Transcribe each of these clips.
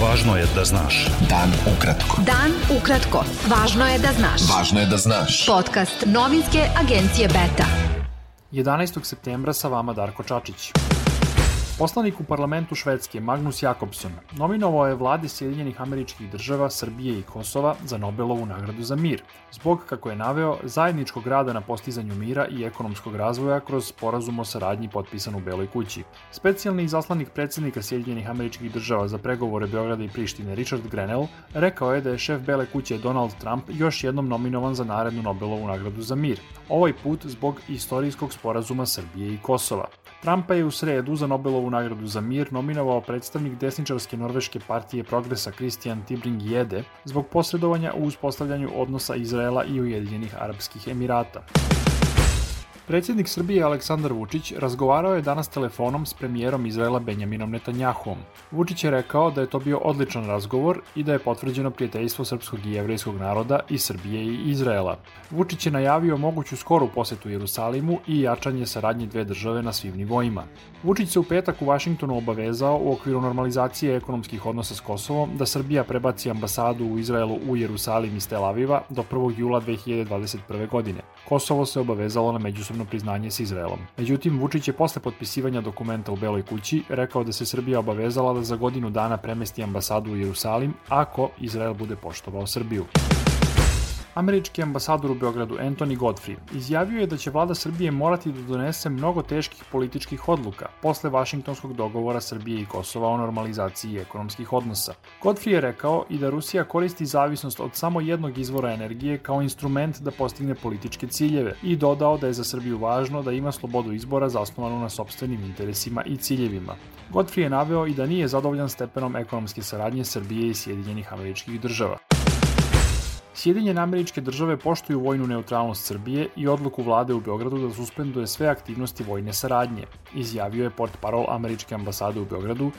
Važno je da znaš. Dan ukratko. Dan ukratko. Važno je da znaš. Važno je da znaš. Podcast novinske agencije Beta. 11. septembra sa vama Darko Čačić. Poslanik u parlamentu Švedske Magnus Jakobson nominovao je vladi Sjedinjenih američkih država, Srbije i Kosova za Nobelovu nagradu za mir, zbog, kako je naveo, zajedničkog rada na postizanju mira i ekonomskog razvoja kroz sporazum o saradnji potpisan u Beloj kući. Specijalni izaslanik predsednika Sjedinjenih američkih država za pregovore Beograda i Prištine Richard Grenell rekao je da je šef Bele kuće Donald Trump još jednom nominovan za narednu Nobelovu nagradu za mir, ovaj put zbog istorijskog sporazuma Srbije i Kosova. Trumpa je u sredu za Nobelovu nagradu za mir nominovao predstavnik desničarske norveške partije progresa Christian Tibring Jede zbog posredovanja u uspostavljanju odnosa Izraela i Ujedinjenih Arabskih Emirata. Predsjednik Srbije Aleksandar Vučić razgovarao je danas telefonom s premijerom Izraela Benjaminom Netanjahuom. Vučić je rekao da je to bio odličan razgovor i da je potvrđeno prijateljstvo srpskog i jevrejskog naroda i Srbije i Izraela. Vučić je najavio moguću skoru posetu Jerusalimu i jačanje saradnje dve države na svim nivoima. Vučić se u petak u Vašingtonu obavezao u okviru normalizacije ekonomskih odnosa s Kosovom da Srbija prebaci ambasadu u Izraelu u Jerusalim iz Tel Aviva do 1. jula 2021. godine. Kosovo se obavezalo na međusobno priznanje s Izraelom. Međutim, Vučić je posle potpisivanja dokumenta u Beloj kući rekao da se Srbija obavezala da za godinu dana premesti ambasadu u Jerusalim ako Izrael bude poštovao Srbiju. Američki ambasador u Beogradu Anthony Godfrey izjavio je da će vlada Srbije morati da donese mnogo teških političkih odluka posle Vašingtonskog dogovora Srbije i Kosova o normalizaciji ekonomskih odnosa. Godfrey je rekao i da Rusija koristi zavisnost od samo jednog izvora energije kao instrument da postigne političke ciljeve i dodao da je za Srbiju važno da ima slobodu izbora zasnovanu na sobstvenim interesima i ciljevima. Godfrey je naveo i da nije zadovoljan stepenom ekonomske saradnje Srbije i Sjedinjenih američkih država. Sjedinjene američke države poštuju vojnu neutralnost Srbije i odluku vlade u Beogradu da suspenduje sve aktivnosti vojne saradnje, izjavio je port parol američke ambasade u Beogradu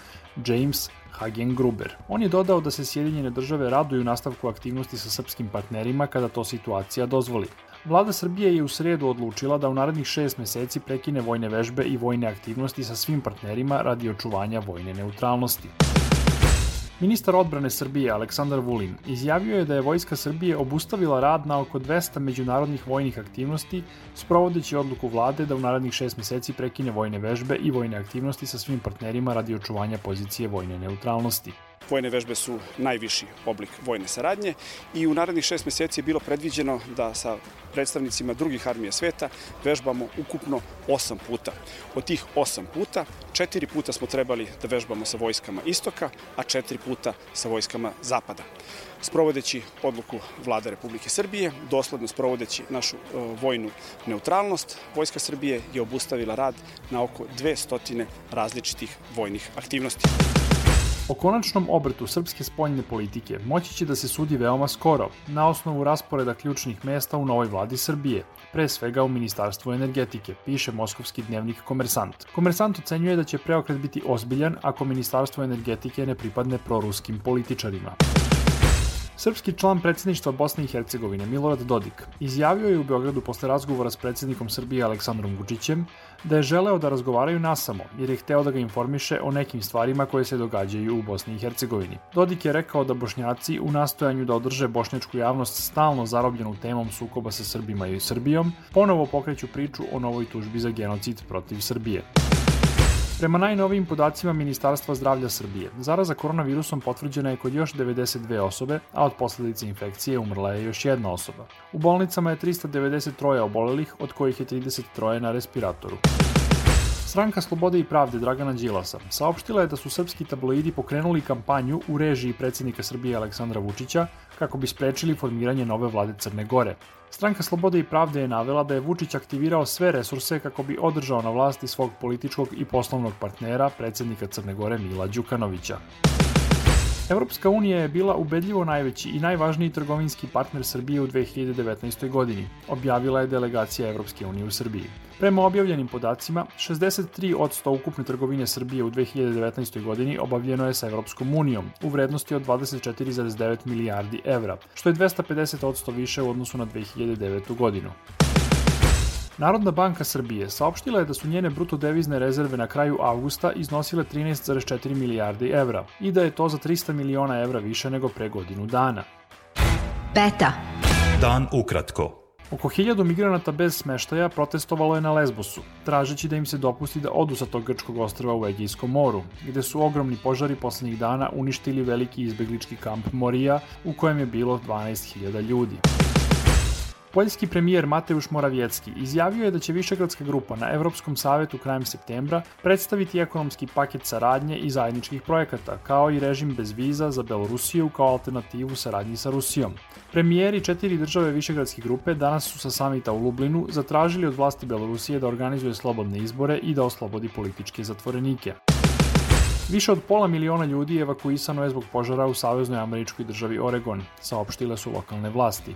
James Hagen Gruber. On je dodao da se Sjedinjene države raduju nastavku aktivnosti sa srpskim partnerima kada to situacija dozvoli. Vlada Srbije je u sredu odlučila da u narednih šest meseci prekine vojne vežbe i vojne aktivnosti sa svim partnerima radi očuvanja vojne neutralnosti. Ministar odbrane Srbije Aleksandar Vulin izjavio je da je Vojska Srbije obustavila rad na oko 200 međunarodnih vojnih aktivnosti, sprovodeći odluku vlade da u narednih šest meseci prekine vojne vežbe i vojne aktivnosti sa svim partnerima radi očuvanja pozicije vojne neutralnosti. Vojne vežbe su najviši oblik vojne saradnje i u narednih šest meseci je bilo predviđeno da sa predstavnicima drugih armija sveta vežbamo ukupno osam puta. Od tih osam puta, četiri puta smo trebali da vežbamo sa vojskama istoka, a četiri puta sa vojskama zapada. Sprovodeći odluku vlade Republike Srbije, dosledno sprovodeći našu e, vojnu neutralnost, Vojska Srbije je obustavila rad na oko 200 različitih vojnih aktivnosti. O konačnom obrtu srpske spoljne politike moći će da se sudi veoma skoro, na osnovu rasporeda ključnih mesta u novoj vladi Srbije, pre svega u Ministarstvu energetike, piše moskovski dnevnik Komersant. Komersant ocenjuje da će preokret biti ozbiljan ako Ministarstvo energetike ne pripadne proruskim političarima. Srpski član predsjedništva Bosne i Hercegovine Milorad Dodik izjavio je u Beogradu posle razgovora s predsjednikom Srbije Aleksandrom Vučićem da je želeo da razgovaraju nasamo jer je hteo da ga informiše o nekim stvarima koje se događaju u Bosni i Hercegovini. Dodik je rekao da Bošnjaci u nastojanju da održe bošnjačku javnost stalno zarobljenu temom sukoba sa Srbima i Srbijom ponovo pokreću priču o novoj tužbi za genocid protiv Srbije. Prema najnovijim podacima Ministarstva zdravlja Srbije, zaraza koronavirusom potvrđena je kod još 92 osobe, a od posledice infekcije umrla je još jedna osoba. U bolnicama je 393 obolelih, od kojih je 33 na respiratoru. Stranka Slobode i pravde Dragana Đilasa saopštila je da su srpski tabloidi pokrenuli kampanju u režiji predsjednika Srbije Aleksandra Vučića kako bi sprečili formiranje nove vlade Crne Gore. Stranka Slobode i pravde je navela da je Vučić aktivirao sve resurse kako bi održao na vlasti svog političkog i poslovnog partnera, predsjednika Crne Gore Mila Đukanovića. Evropska unija je bila ubedljivo najveći i najvažniji trgovinski partner Srbije u 2019. godini, objavila je delegacija Evropske unije u Srbiji. Prema objavljenim podacima, 63% ukupne trgovine Srbije u 2019. godini obavljeno je sa Evropskom unijom u vrednosti od 24,9 milijardi evra, što je 250% više u odnosu na 2009. godinu. Narodna banka Srbije saopštila je da su njene bruto devizne rezerve na kraju avgusta iznosile 13,4 milijardi evra i da je to za 300 miliona evra više nego pre godinu dana. Beta. Dan ukratko. Oko hiljadu migranata bez smeštaja protestovalo je na Lesbosu, tražeći da im se dopusti da odu sa tog grčkog ostrava u Egijskom moru, gde su ogromni požari poslednjih dana uništili veliki izbeglički kamp Morija, u kojem je bilo 12.000 ljudi. Poljski premijer Mateusz Moravjecki izjavio je da će Višegradska grupa na Evropskom savetu krajem septembra predstaviti ekonomski paket saradnje i zajedničkih projekata, kao i režim bez viza za Belorusiju kao alternativu saradnji sa Rusijom. Premijeri četiri države Višegradske grupe danas su sa samita u Lublinu zatražili od vlasti Belorusije da organizuje slobodne izbore i da oslobodi političke zatvorenike. Više od pola miliona ljudi evakuisano je zbog požara u Saveznoj američkoj državi Oregon, saopštile su lokalne vlasti.